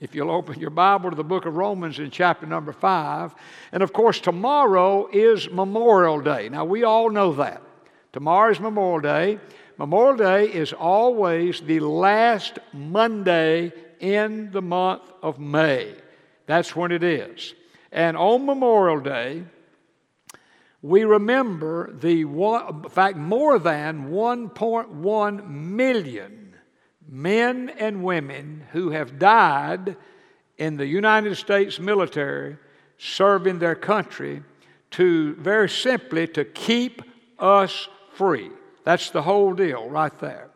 If you'll open your Bible to the book of Romans in chapter number 5. And of course, tomorrow is Memorial Day. Now, we all know that. Tomorrow is Memorial Day. Memorial Day is always the last Monday in the month of May. That's when it is. And on Memorial Day, we remember the one, in fact, more than 1.1 million men and women who have died in the United States military serving their country to very simply to keep us free. That's the whole deal right there.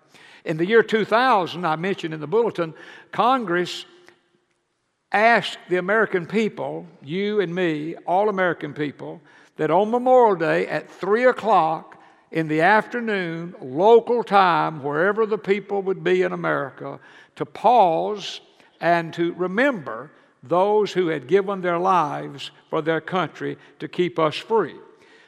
In the year 2000, I mentioned in the bulletin, Congress asked the American people, you and me, all American people, that on Memorial Day at 3 o'clock in the afternoon, local time, wherever the people would be in America, to pause and to remember those who had given their lives for their country to keep us free.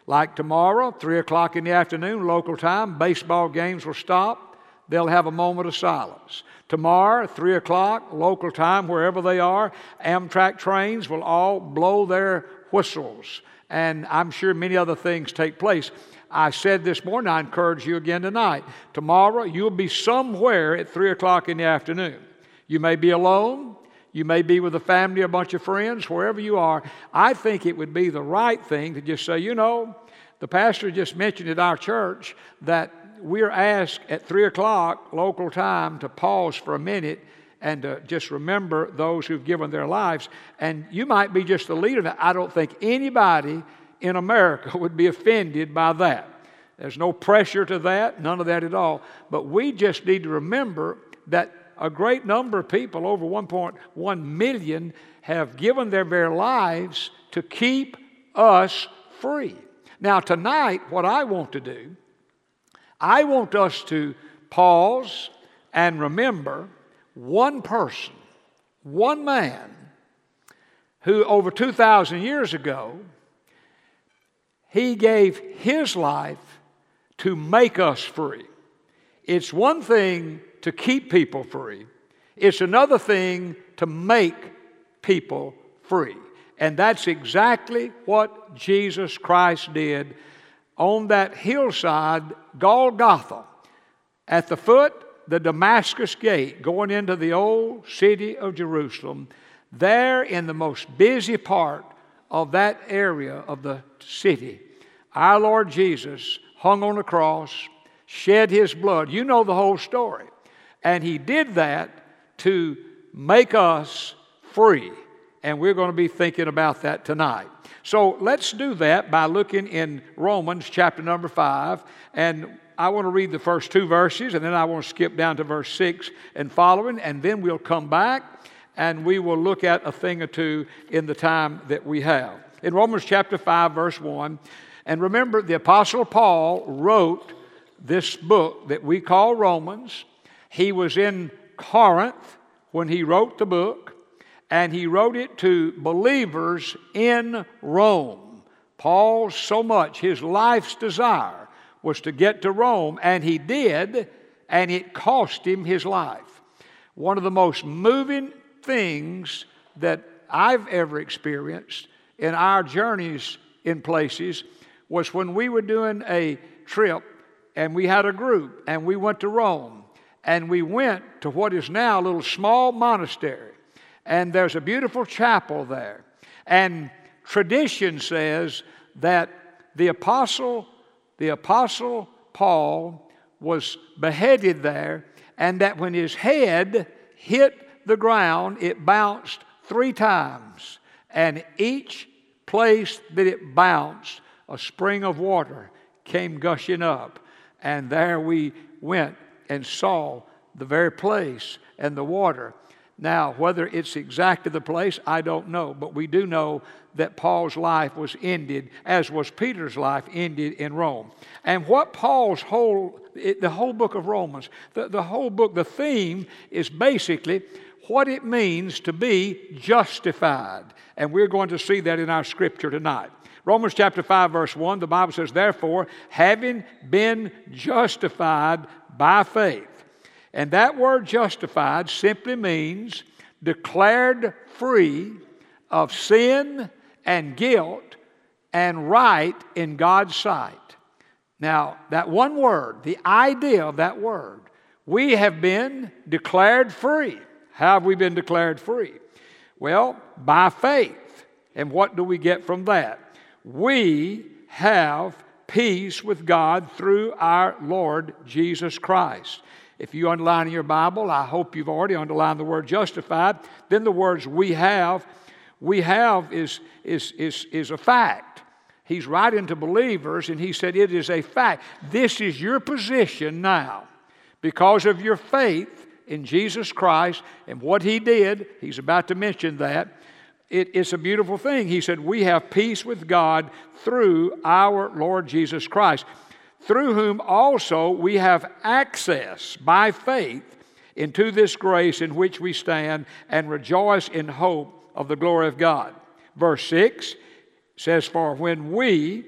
Like tomorrow, 3 o'clock in the afternoon, local time, baseball games will stop. They'll have a moment of silence. Tomorrow, 3 o'clock, local time, wherever they are, Amtrak trains will all blow their whistles. And I'm sure many other things take place. I said this morning, I encourage you again tonight. Tomorrow, you'll be somewhere at 3 o'clock in the afternoon. You may be alone. You may be with a family, a bunch of friends, wherever you are. I think it would be the right thing to just say, you know, the pastor just mentioned at our church that we're asked at 3 o'clock local time to pause for a minute and to just remember those who've given their lives. And you might be just the leader. I don't think anybody in America would be offended by that. There's no pressure to that, none of that at all. But we just need to remember that a great number of people, over 1.1 million, have given their very lives to keep us free. Now, tonight, what I want to do I want us to pause and remember one person, one man, who over 2,000 years ago, he gave his life to make us free. It's one thing to keep people free, it's another thing to make people free. And that's exactly what Jesus Christ did on that hillside, Golgotha, at the foot, the Damascus gate, going into the old city of Jerusalem, there in the most busy part of that area of the city, our Lord Jesus hung on a cross, shed his blood. You know the whole story. And he did that to make us free. And we're going to be thinking about that tonight. So let's do that by looking in Romans chapter number 5. And I want to read the first two verses, and then I want to skip down to verse 6 and following, and then we'll come back and we will look at a thing or two in the time that we have. In Romans chapter 5, verse 1, and remember, the Apostle Paul wrote this book that we call Romans. He was in Corinth when he wrote the book and he wrote it to believers in Rome. Paul, so much, his life's desire was to get to Rome, and he did, and it cost him his life. One of the most moving things that I've ever experienced in our journeys in places was when we were doing a trip and we had a group and we went to Rome and we went to what is now a little small monastery and there's a beautiful chapel there. And tradition says that the apostle, the apostle Paul was beheaded there, and that when his head hit the ground, it bounced three times. And each place that it bounced, a spring of water came gushing up. And there we went and saw the very place and the water. Now, whether it's exactly the place, I don't know, but we do know that Paul's life was ended, as was Peter's life ended in Rome. And what Paul's whole, the whole book of Romans, the, the whole book, the theme is basically what it means to be justified. And we're going to see that in our scripture tonight. Romans chapter 5, verse 1, the Bible says, Therefore, having been justified by faith, and that word justified simply means declared free of sin and guilt and right in God's sight. Now, that one word, the idea of that word, we have been declared free. How have we been declared free? Well, by faith. And what do we get from that? We have peace with God through our Lord Jesus Christ. If you underline in your Bible, I hope you've already underlined the word justified. Then the words we have, we have is, is, is, is a fact. He's writing to believers, and he said, It is a fact. This is your position now because of your faith in Jesus Christ and what he did. He's about to mention that. It, it's a beautiful thing. He said, We have peace with God through our Lord Jesus Christ, through whom also we have access by faith into this grace in which we stand and rejoice in hope of the glory of God. Verse 6 says, For when we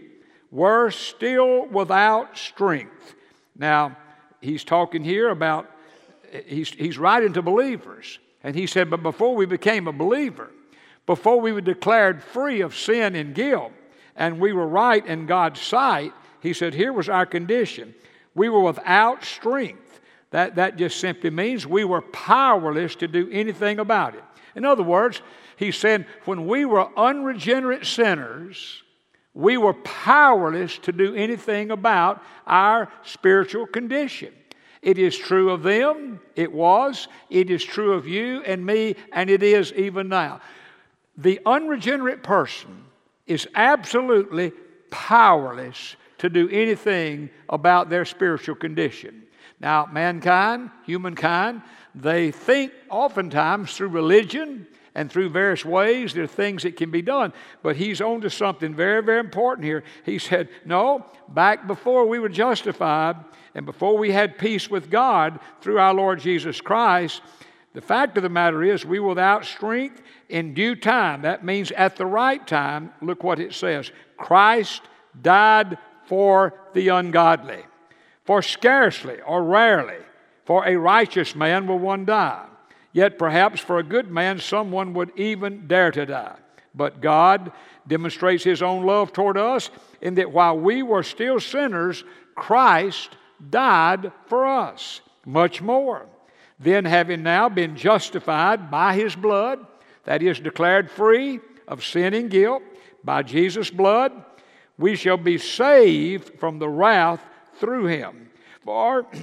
were still without strength. Now, he's talking here about, he's, he's writing to believers. And he said, But before we became a believer, before we were declared free of sin and guilt, and we were right in God's sight, he said, here was our condition. We were without strength. That, that just simply means we were powerless to do anything about it. In other words, he said, when we were unregenerate sinners, we were powerless to do anything about our spiritual condition. It is true of them, it was, it is true of you and me, and it is even now. The unregenerate person is absolutely powerless to do anything about their spiritual condition. Now, mankind, humankind, they think oftentimes through religion and through various ways there are things that can be done. But he's on to something very, very important here. He said, No, back before we were justified and before we had peace with God through our Lord Jesus Christ, the fact of the matter is, we without strength in due time. That means at the right time. Look what it says Christ died for the ungodly. For scarcely or rarely for a righteous man will one die. Yet perhaps for a good man someone would even dare to die. But God demonstrates His own love toward us in that while we were still sinners, Christ died for us. Much more. Then, having now been justified by His blood, that is, declared free of sin and guilt by Jesus' blood, we shall be saved from the wrath through Him. For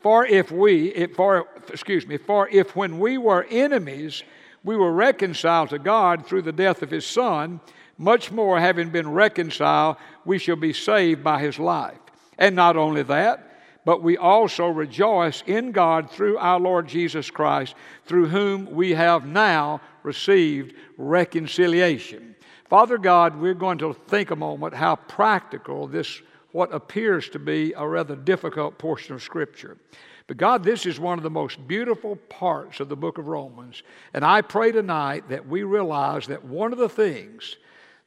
For if we, if for, excuse me, for if when we were enemies, we were reconciled to God through the death of His Son, much more having been reconciled, we shall be saved by His life. And not only that, but we also rejoice in God through our Lord Jesus Christ, through whom we have now received reconciliation. Father God, we're going to think a moment how practical this what appears to be a rather difficult portion of Scripture. But God, this is one of the most beautiful parts of the book of Romans. And I pray tonight that we realize that one of the things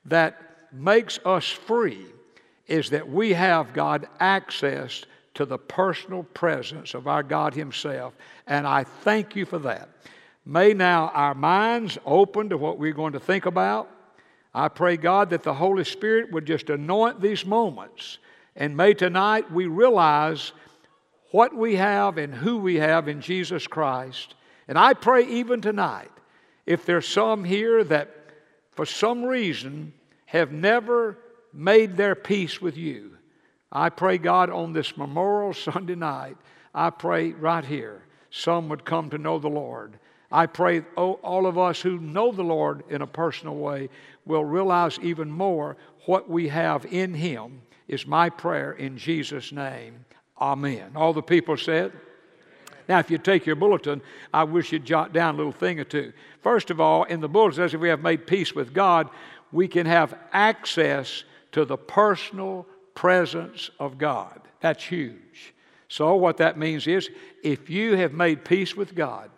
that makes us free is that we have, God, access to the personal presence of our God Himself. And I thank you for that. May now our minds open to what we're going to think about. I pray, God, that the Holy Spirit would just anoint these moments and may tonight we realize what we have and who we have in Jesus Christ. And I pray even tonight, if there's some here that for some reason have never made their peace with you, I pray, God, on this Memorial Sunday night, I pray right here, some would come to know the Lord. I pray oh, all of us who know the Lord in a personal way will realize even more what we have in Him is my prayer in Jesus' name. Amen. All the people said, now, if you take your bulletin, I wish you'd jot down a little thing or two. First of all, in the bulletin says if we have made peace with God, we can have access to the personal presence of God. That's huge. So, what that means is if you have made peace with God,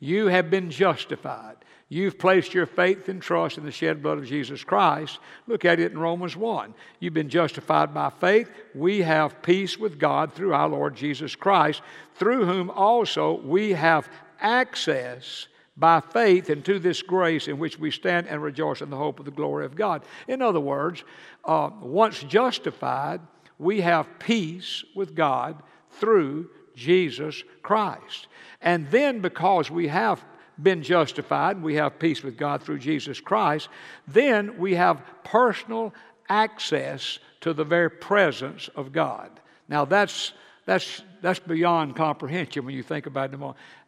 you have been justified, You've placed your faith and trust in the shed blood of Jesus Christ. Look at it in Romans 1. You've been justified by faith. We have peace with God through our Lord Jesus Christ, through whom also we have access by faith into this grace in which we stand and rejoice in the hope of the glory of God. In other words, uh, once justified, we have peace with God through Jesus Christ. And then, because we have been justified, we have peace with God through Jesus Christ, then we have personal access to the very presence of God. Now, that's, that's, that's beyond comprehension when you think about it.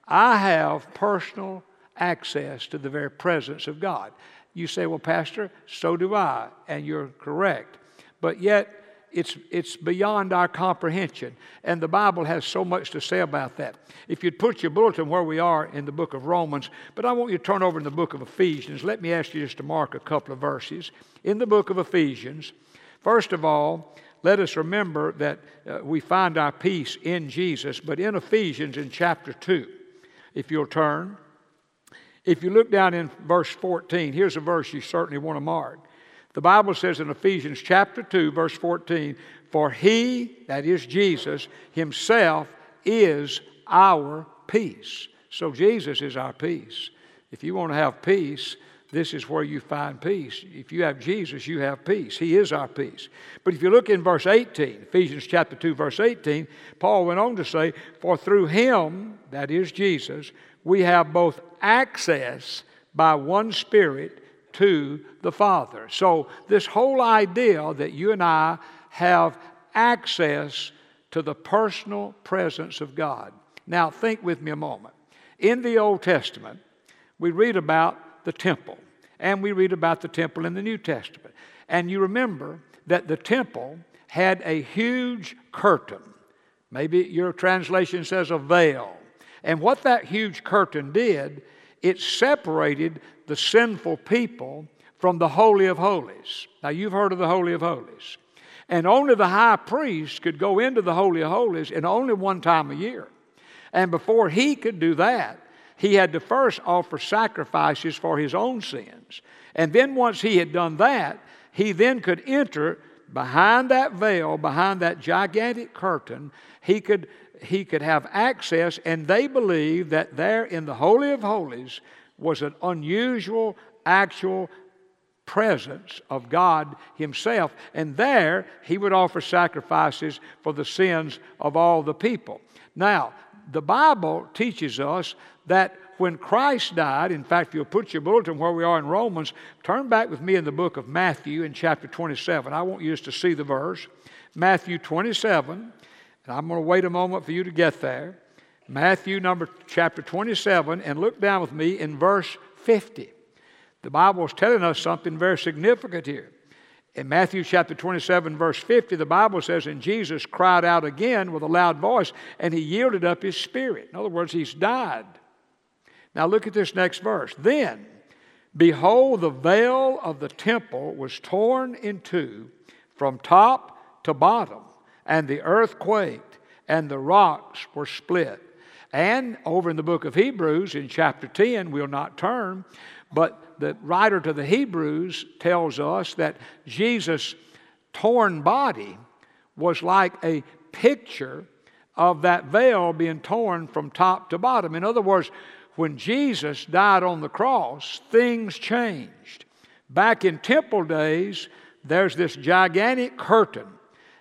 I have personal access to the very presence of God. You say, well, Pastor, so do I, and you're correct. But yet, it's, it's beyond our comprehension. And the Bible has so much to say about that. If you'd put your bulletin where we are in the book of Romans, but I want you to turn over in the book of Ephesians. Let me ask you just to mark a couple of verses. In the book of Ephesians, first of all, let us remember that uh, we find our peace in Jesus, but in Ephesians in chapter 2, if you'll turn, if you look down in verse 14, here's a verse you certainly want to mark. The Bible says in Ephesians chapter 2, verse 14, For he, that is Jesus, himself is our peace. So Jesus is our peace. If you want to have peace, this is where you find peace. If you have Jesus, you have peace. He is our peace. But if you look in verse 18, Ephesians chapter 2, verse 18, Paul went on to say, For through him, that is Jesus, we have both access by one Spirit to the Father. So, this whole idea that you and I have access to the personal presence of God. Now, think with me a moment. In the Old Testament, we read about the temple, and we read about the temple in the New Testament. And you remember that the temple had a huge curtain. Maybe your translation says a veil. And what that huge curtain did, it separated the sinful people from the Holy of Holies. Now, you've heard of the Holy of Holies. And only the high priest could go into the Holy of Holies in only one time a year. And before he could do that, he had to first offer sacrifices for his own sins. And then once he had done that, he then could enter behind that veil, behind that gigantic curtain. He could, he could have access, and they believed that there in the Holy of Holies was an unusual, actual presence of God Himself. And there He would offer sacrifices for the sins of all the people. Now, the Bible teaches us that when Christ died, in fact, if you'll put your bulletin where we are in Romans, turn back with me in the book of Matthew in chapter 27. I want you just to see the verse. Matthew 27, and I'm going to wait a moment for you to get there. Matthew number chapter 27, and look down with me in verse 50. The Bible is telling us something very significant here. In Matthew chapter 27, verse 50, the Bible says, And Jesus cried out again with a loud voice, and he yielded up his spirit. In other words, he's died. Now look at this next verse. Then, behold, the veil of the temple was torn in two from top to bottom, and the earth quaked, and the rocks were split. And over in the book of Hebrews, in chapter 10, we'll not turn, but the writer to the Hebrews tells us that Jesus' torn body was like a picture of that veil being torn from top to bottom. In other words, when Jesus died on the cross, things changed. Back in temple days, there's this gigantic curtain,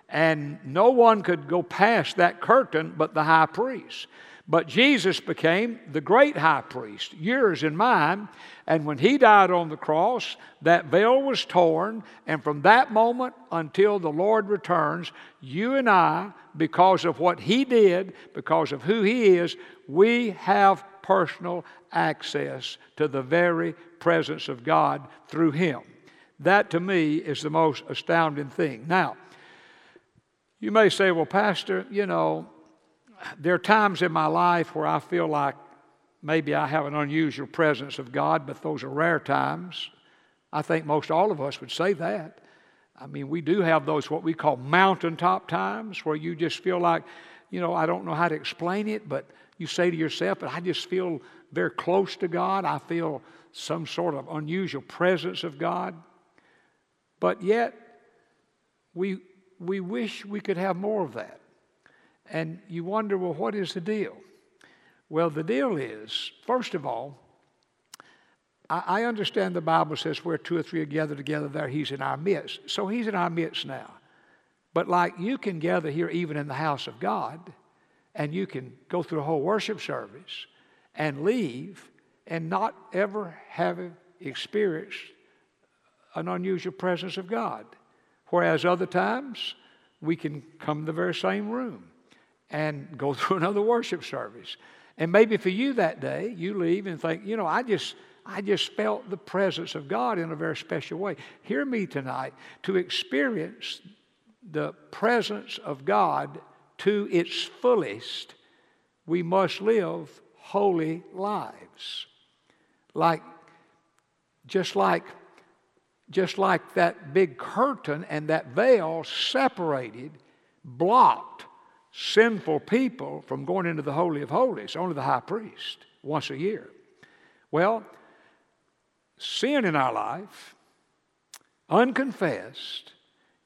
and no one could go past that curtain but the high priest. But Jesus became the great high priest, yours and mine. And when he died on the cross, that veil was torn. And from that moment until the Lord returns, you and I, because of what he did, because of who he is, we have personal access to the very presence of God through him. That to me is the most astounding thing. Now, you may say, well, Pastor, you know, there are times in my life where I feel like maybe I have an unusual presence of God, but those are rare times. I think most all of us would say that. I mean, we do have those what we call mountaintop times where you just feel like, you know, I don't know how to explain it, but you say to yourself, but I just feel very close to God. I feel some sort of unusual presence of God. But yet, we, we wish we could have more of that. And you wonder, well, what is the deal? Well, the deal is, first of all, I, I understand the Bible says where two or three are gathered together, there He's in our midst. So He's in our midst now. But like you can gather here even in the house of God, and you can go through a whole worship service and leave and not ever have experienced an unusual presence of God. Whereas other times, we can come to the very same room and go through another worship service. And maybe for you that day, you leave and think, you know, I just, I just felt the presence of God in a very special way. Hear me tonight. To experience the presence of God to its fullest, we must live holy lives. Like, just like, just like that big curtain and that veil separated, blocked sinful people from going into the Holy of Holies, only the high priest, once a year. Well, sin in our life, unconfessed,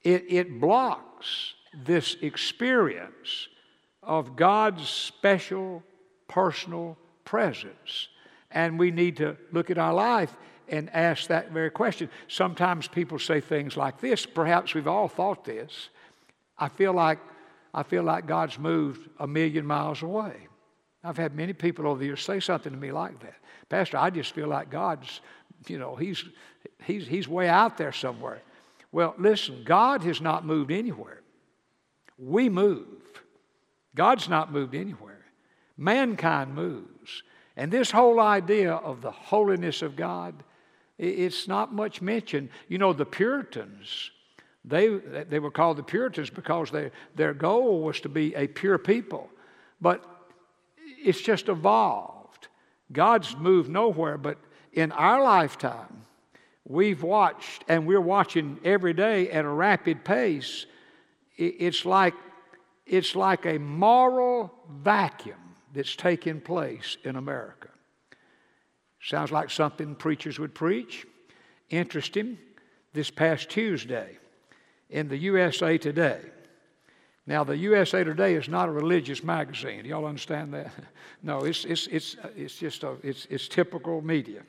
it, it blocks this experience of God's special personal presence. And we need to look at our life and ask that very question. Sometimes people say things like this. Perhaps we've all thought this. I feel like I feel like God's moved a million miles away. I've had many people over the years say something to me like that. Pastor, I just feel like God's, you know, he's, he's, he's way out there somewhere. Well, listen, God has not moved anywhere. We move. God's not moved anywhere. Mankind moves. And this whole idea of the holiness of God, it's not much mentioned. You know, the Puritans, they, they were called the Puritans because they, their goal was to be a pure people. But it's just evolved. God's moved nowhere, but in our lifetime, we've watched, and we're watching every day at a rapid pace. It's like, it's like a moral vacuum that's taking place in America. Sounds like something preachers would preach. Interesting. This past Tuesday, in the USA Today. Now, the USA Today is not a religious magazine. Do y'all understand that? No, it's, it's, it's, uh, it's just a, it's, it's typical media.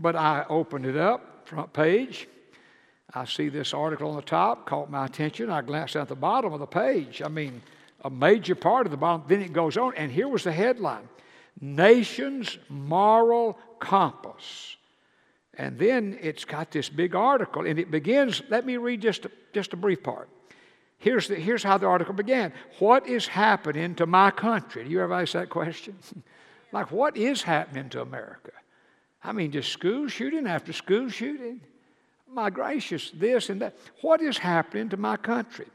But I opened it up, front page. I see this article on the top, caught my attention. I glanced at the bottom of the page. I mean, a major part of the bottom. Then it goes on, and here was the headline Nation's Moral Compass. And then it's got this big article, and it begins. Let me read just a, just a brief part. Here's, the, here's how the article began. What is happening to my country? Do you ever ask that question? like, what is happening to America? I mean, just school shooting after school shooting? My gracious, this and that. What is happening to my country?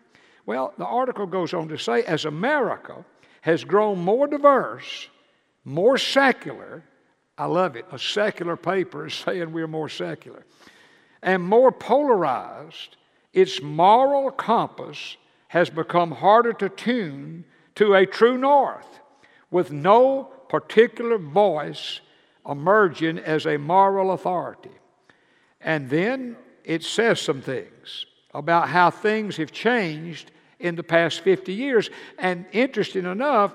Well, the article goes on to say as America has grown more diverse, more secular, I love it. A secular paper is saying we're more secular. And more polarized, its moral compass has become harder to tune to a true north with no particular voice emerging as a moral authority. And then it says some things about how things have changed in the past 50 years. And interesting enough,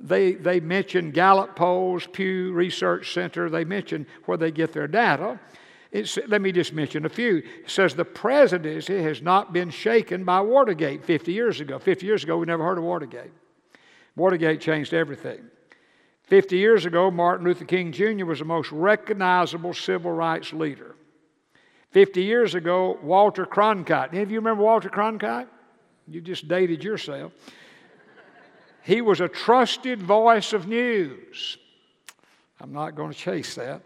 they, they mention Gallup polls, Pew Research Center, they mention where they get their data. It's, let me just mention a few. It says the presidency has not been shaken by Watergate 50 years ago. 50 years ago, we never heard of Watergate. Watergate changed everything. 50 years ago, Martin Luther King Jr. was the most recognizable civil rights leader. 50 years ago, Walter Cronkite. Any of you remember Walter Cronkite? You just dated yourself. He was a trusted voice of news. I'm not going to chase that.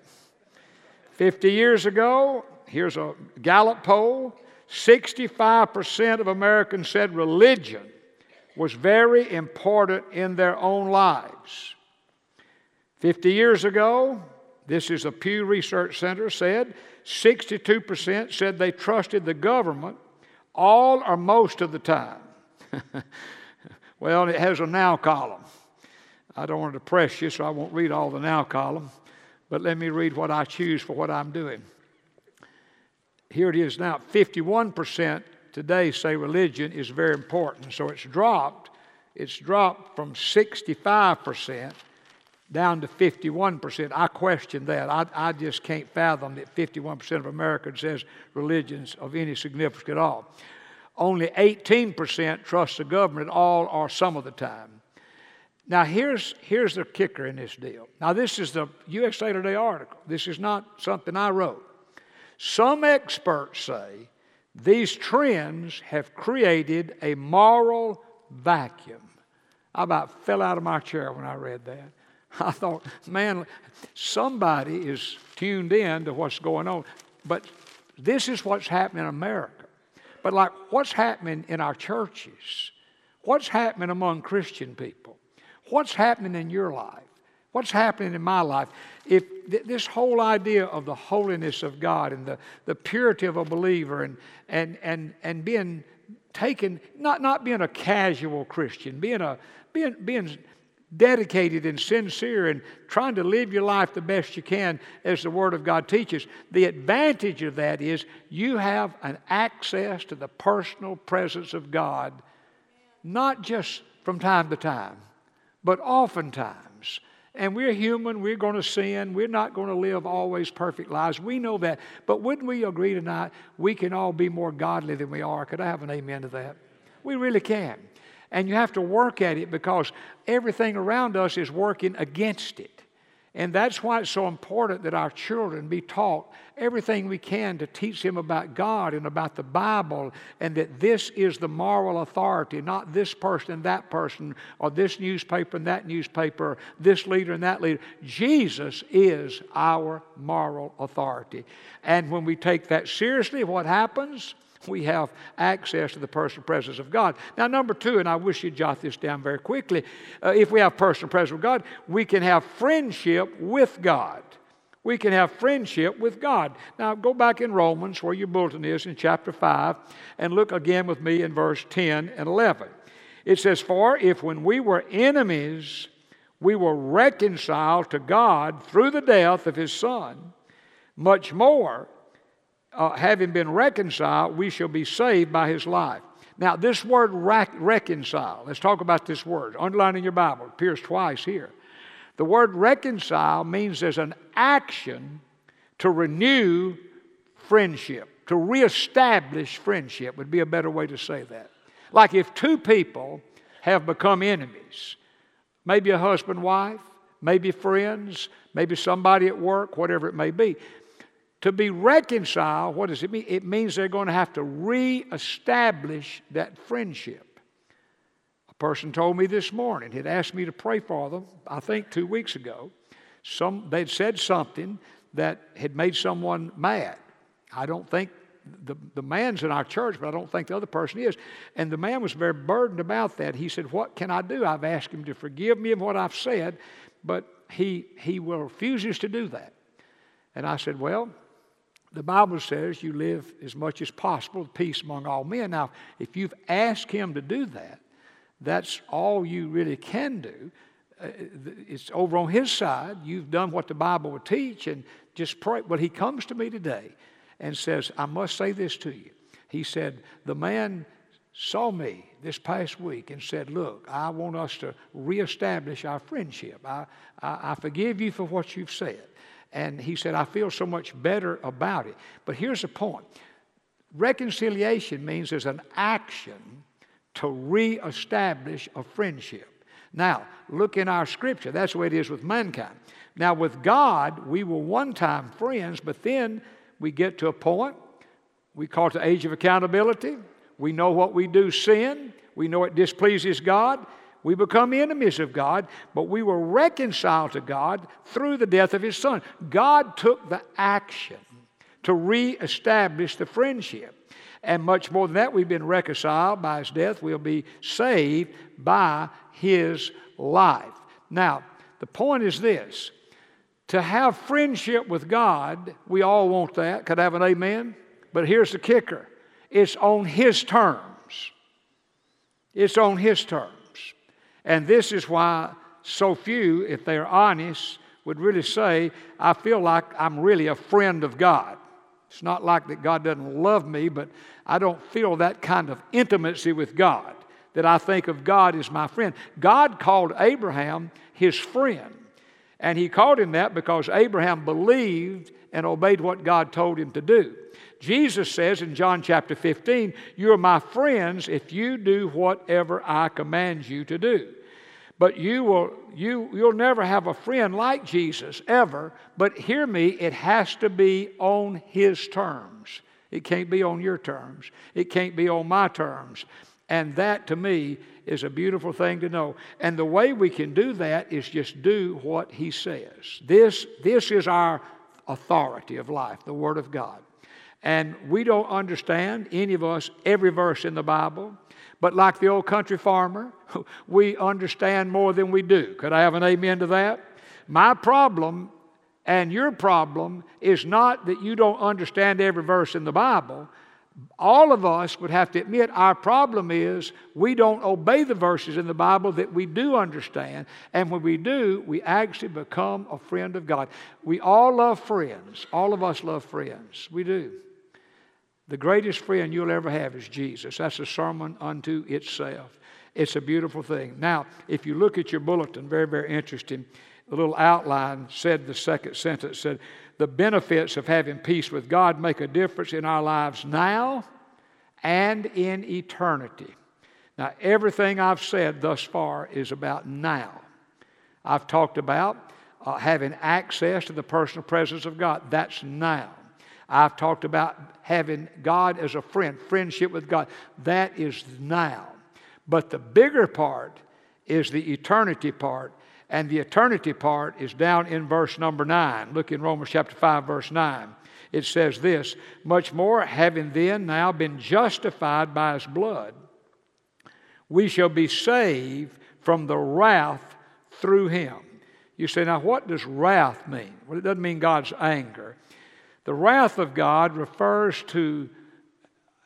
50 years ago, here's a Gallup poll 65% of Americans said religion was very important in their own lives. 50 years ago, this is a Pew Research Center said, 62% said they trusted the government all or most of the time. Well, it has a now column. I don't want to depress you, so I won't read all the now column, but let me read what I choose for what I'm doing. Here it is now 51% today say religion is very important. So it's dropped. It's dropped from 65% down to 51%. I question that. I, I just can't fathom that 51% of Americans says religions of any significance at all. Only 18% trust the government all or some of the time. Now, here's, here's the kicker in this deal. Now, this is the USA Today article. This is not something I wrote. Some experts say these trends have created a moral vacuum. I about fell out of my chair when I read that. I thought, man, somebody is tuned in to what's going on. But this is what's happening in America. But like what's happening in our churches? What's happening among Christian people? What's happening in your life? What's happening in my life? If th- this whole idea of the holiness of God and the, the purity of a believer and, and, and, and being taken, not, not being a casual Christian, being, a, being, being dedicated and sincere and trying to live your life the best you can as the Word of God teaches. The advantage of that is you have an access to the personal presence of God, not just from time to time, but oftentimes. And we're human, we're going to sin, we're not going to live always perfect lives. We know that. But wouldn't we agree tonight we can all be more godly than we are? Could I have an amen to that? We really can. And you have to work at it because everything around us is working against it. And that's why it's so important that our children be taught everything we can to teach them about God and about the Bible, and that this is the moral authority, not this person and that person, or this newspaper and that newspaper, this leader and that leader. Jesus is our moral authority. And when we take that seriously, what happens? We have access to the personal presence of God. Now, number two, and I wish you'd jot this down very quickly uh, if we have personal presence of God, we can have friendship with God. We can have friendship with God. Now, go back in Romans, where your bulletin is, in chapter 5, and look again with me in verse 10 and 11. It says, For if when we were enemies, we were reconciled to God through the death of his Son, much more uh, having been reconciled, we shall be saved by his life. Now, this word rec- reconcile, let's talk about this word. Underline in your Bible, it appears twice here. The word reconcile means there's an action to renew friendship, to reestablish friendship, would be a better way to say that. Like if two people have become enemies, maybe a husband, wife, maybe friends, maybe somebody at work, whatever it may be. To be reconciled, what does it mean? It means they're going to have to reestablish that friendship. A person told me this morning, he'd asked me to pray for them, I think two weeks ago. Some, they'd said something that had made someone mad. I don't think the, the man's in our church, but I don't think the other person is. And the man was very burdened about that. He said, What can I do? I've asked him to forgive me of what I've said, but he, he refuses to do that. And I said, Well, the Bible says you live as much as possible peace among all men. Now, if you've asked Him to do that, that's all you really can do. Uh, it's over on His side. You've done what the Bible would teach, and just pray. Well, He comes to me today and says, I must say this to you. He said, The man saw me this past week and said, Look, I want us to reestablish our friendship. I, I, I forgive you for what you've said. And he said, I feel so much better about it. But here's the point reconciliation means there's an action to reestablish a friendship. Now, look in our scripture. That's the way it is with mankind. Now, with God, we were one time friends, but then we get to a point, we call it the age of accountability. We know what we do sin, we know it displeases God, we become enemies of God, but we were reconciled to God through the death of His Son. God took the action to reestablish the friendship. And much more than that, we've been reconciled by His death. We'll be saved by His life. Now, the point is this to have friendship with God, we all want that. Could I have an amen? But here's the kicker it's on His terms. It's on His terms. And this is why so few, if they're honest, would really say, I feel like I'm really a friend of God. It's not like that God doesn't love me, but I don't feel that kind of intimacy with God, that I think of God as my friend. God called Abraham his friend. And he called him that because Abraham believed and obeyed what God told him to do. Jesus says in John chapter 15, You're my friends if you do whatever I command you to do. But you will, you, you'll never have a friend like Jesus, ever. But hear me, it has to be on his terms. It can't be on your terms. It can't be on my terms. And that to me is a beautiful thing to know. And the way we can do that is just do what he says. This, this is our authority of life, the Word of God. And we don't understand, any of us, every verse in the Bible. But like the old country farmer, we understand more than we do. Could I have an amen to that? My problem and your problem is not that you don't understand every verse in the Bible. All of us would have to admit our problem is we don't obey the verses in the Bible that we do understand. And when we do, we actually become a friend of God. We all love friends. All of us love friends. We do. The greatest friend you'll ever have is Jesus. That's a sermon unto itself. It's a beautiful thing. Now, if you look at your bulletin, very, very interesting, the little outline said the second sentence said, The benefits of having peace with God make a difference in our lives now and in eternity. Now, everything I've said thus far is about now. I've talked about uh, having access to the personal presence of God. That's now. I've talked about having God as a friend, friendship with God. That is now. But the bigger part is the eternity part. And the eternity part is down in verse number 9. Look in Romans chapter 5, verse 9. It says this Much more, having then now been justified by his blood, we shall be saved from the wrath through him. You say, now what does wrath mean? Well, it doesn't mean God's anger. The wrath of God refers to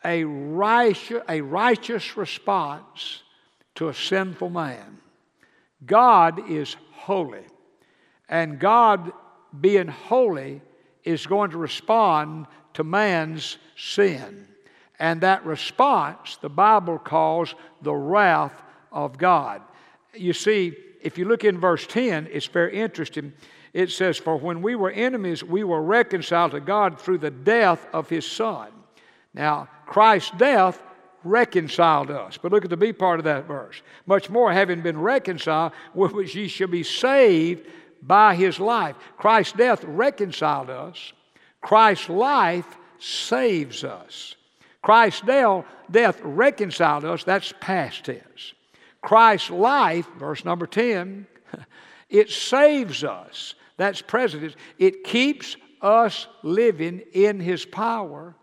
a righteous, a righteous response to a sinful man. God is holy, and God, being holy, is going to respond to man's sin. And that response, the Bible calls the wrath of God. You see, if you look in verse 10, it's very interesting it says, For when we were enemies, we were reconciled to God through the death of his Son. Now, Christ's death reconciled us. But look at the B part of that verse. Much more, having been reconciled, with which ye shall be saved by his life. Christ's death reconciled us, Christ's life saves us. Christ's death reconciled us, that's past tense. Christ's life, verse number 10, it saves us. That's present. It keeps us living in His power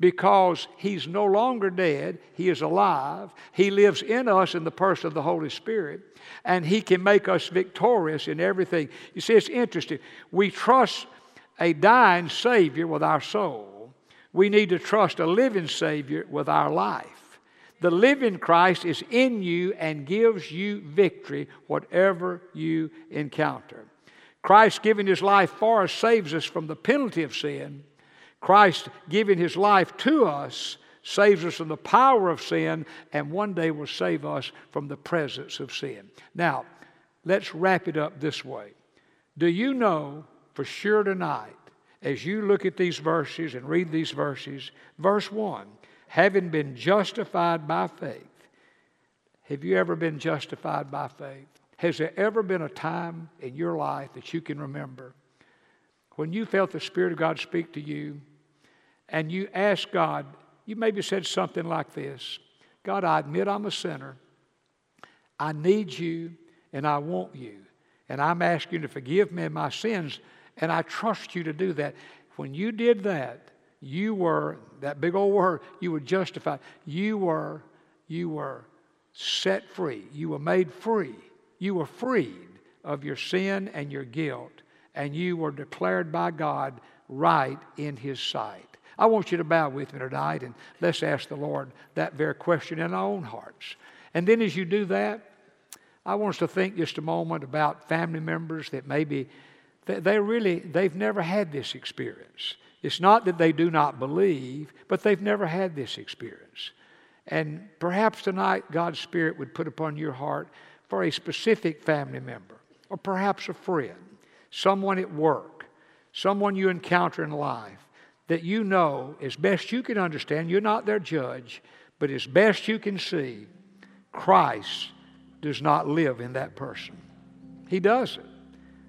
because He's no longer dead. He is alive. He lives in us in the person of the Holy Spirit, and He can make us victorious in everything. You see, it's interesting. We trust a dying Savior with our soul, we need to trust a living Savior with our life. The living Christ is in you and gives you victory whatever you encounter. Christ giving his life for us saves us from the penalty of sin. Christ giving his life to us saves us from the power of sin and one day will save us from the presence of sin. Now, let's wrap it up this way. Do you know for sure tonight, as you look at these verses and read these verses, verse 1, having been justified by faith, have you ever been justified by faith? Has there ever been a time in your life that you can remember when you felt the Spirit of God speak to you and you asked God, you maybe said something like this God, I admit I'm a sinner. I need you and I want you. And I'm asking you to forgive me of my sins, and I trust you to do that. When you did that, you were, that big old word, you were justified. You were, you were set free. You were made free you were freed of your sin and your guilt, and you were declared by God right in His sight. I want you to bow with me tonight and let's ask the Lord that very question in our own hearts. And then as you do that, I want us to think just a moment about family members that maybe they really they've never had this experience. It's not that they do not believe, but they've never had this experience. And perhaps tonight God's Spirit would put upon your heart for a specific family member or perhaps a friend someone at work, someone you encounter in life that you know as best you can understand, you're not their judge, but as best you can see, Christ does not live in that person. He doesn't.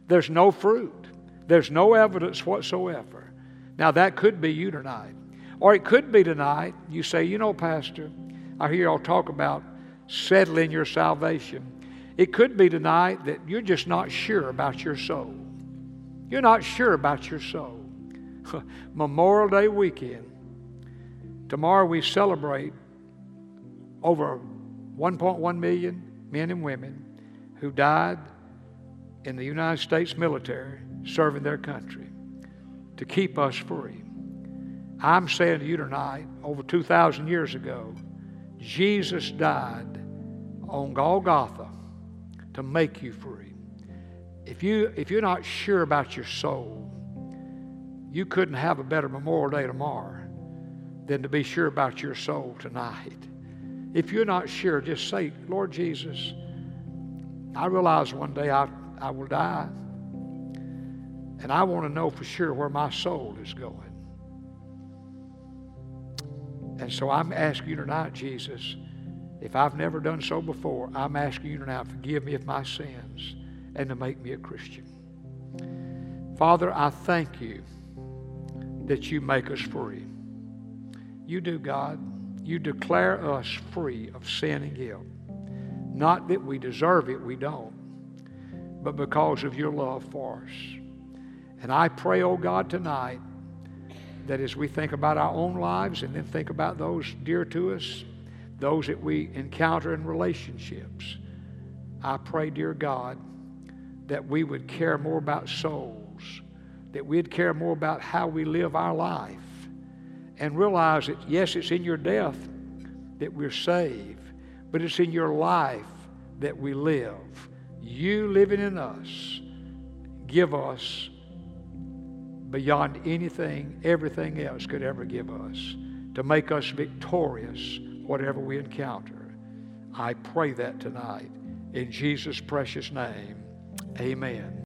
There's no fruit, there's no evidence whatsoever. Now, that could be you tonight. Or it could be tonight, you say, you know, Pastor, I hear y'all talk about settling your salvation. It could be tonight that you're just not sure about your soul. You're not sure about your soul. Memorial Day weekend. Tomorrow we celebrate over 1.1 million men and women who died in the United States military serving their country to keep us free. I'm saying to you tonight, over 2,000 years ago, Jesus died on Golgotha to make you free. If, you, if you're not sure about your soul, you couldn't have a better Memorial Day tomorrow than to be sure about your soul tonight. If you're not sure, just say, Lord Jesus, I realize one day I, I will die, and I want to know for sure where my soul is going. And so I'm asking you tonight, Jesus, if I've never done so before, I'm asking you tonight, forgive me of my sins and to make me a Christian. Father, I thank you that you make us free. You do, God. You declare us free of sin and guilt. Not that we deserve it, we don't, but because of your love for us. And I pray, oh God, tonight that as we think about our own lives and then think about those dear to us, those that we encounter in relationships. I pray, dear God, that we would care more about souls, that we'd care more about how we live our life, and realize that, yes, it's in your death that we're saved, but it's in your life that we live. You living in us, give us beyond anything, everything else could ever give us to make us victorious whatever we encounter. I pray that tonight. In Jesus' precious name, amen.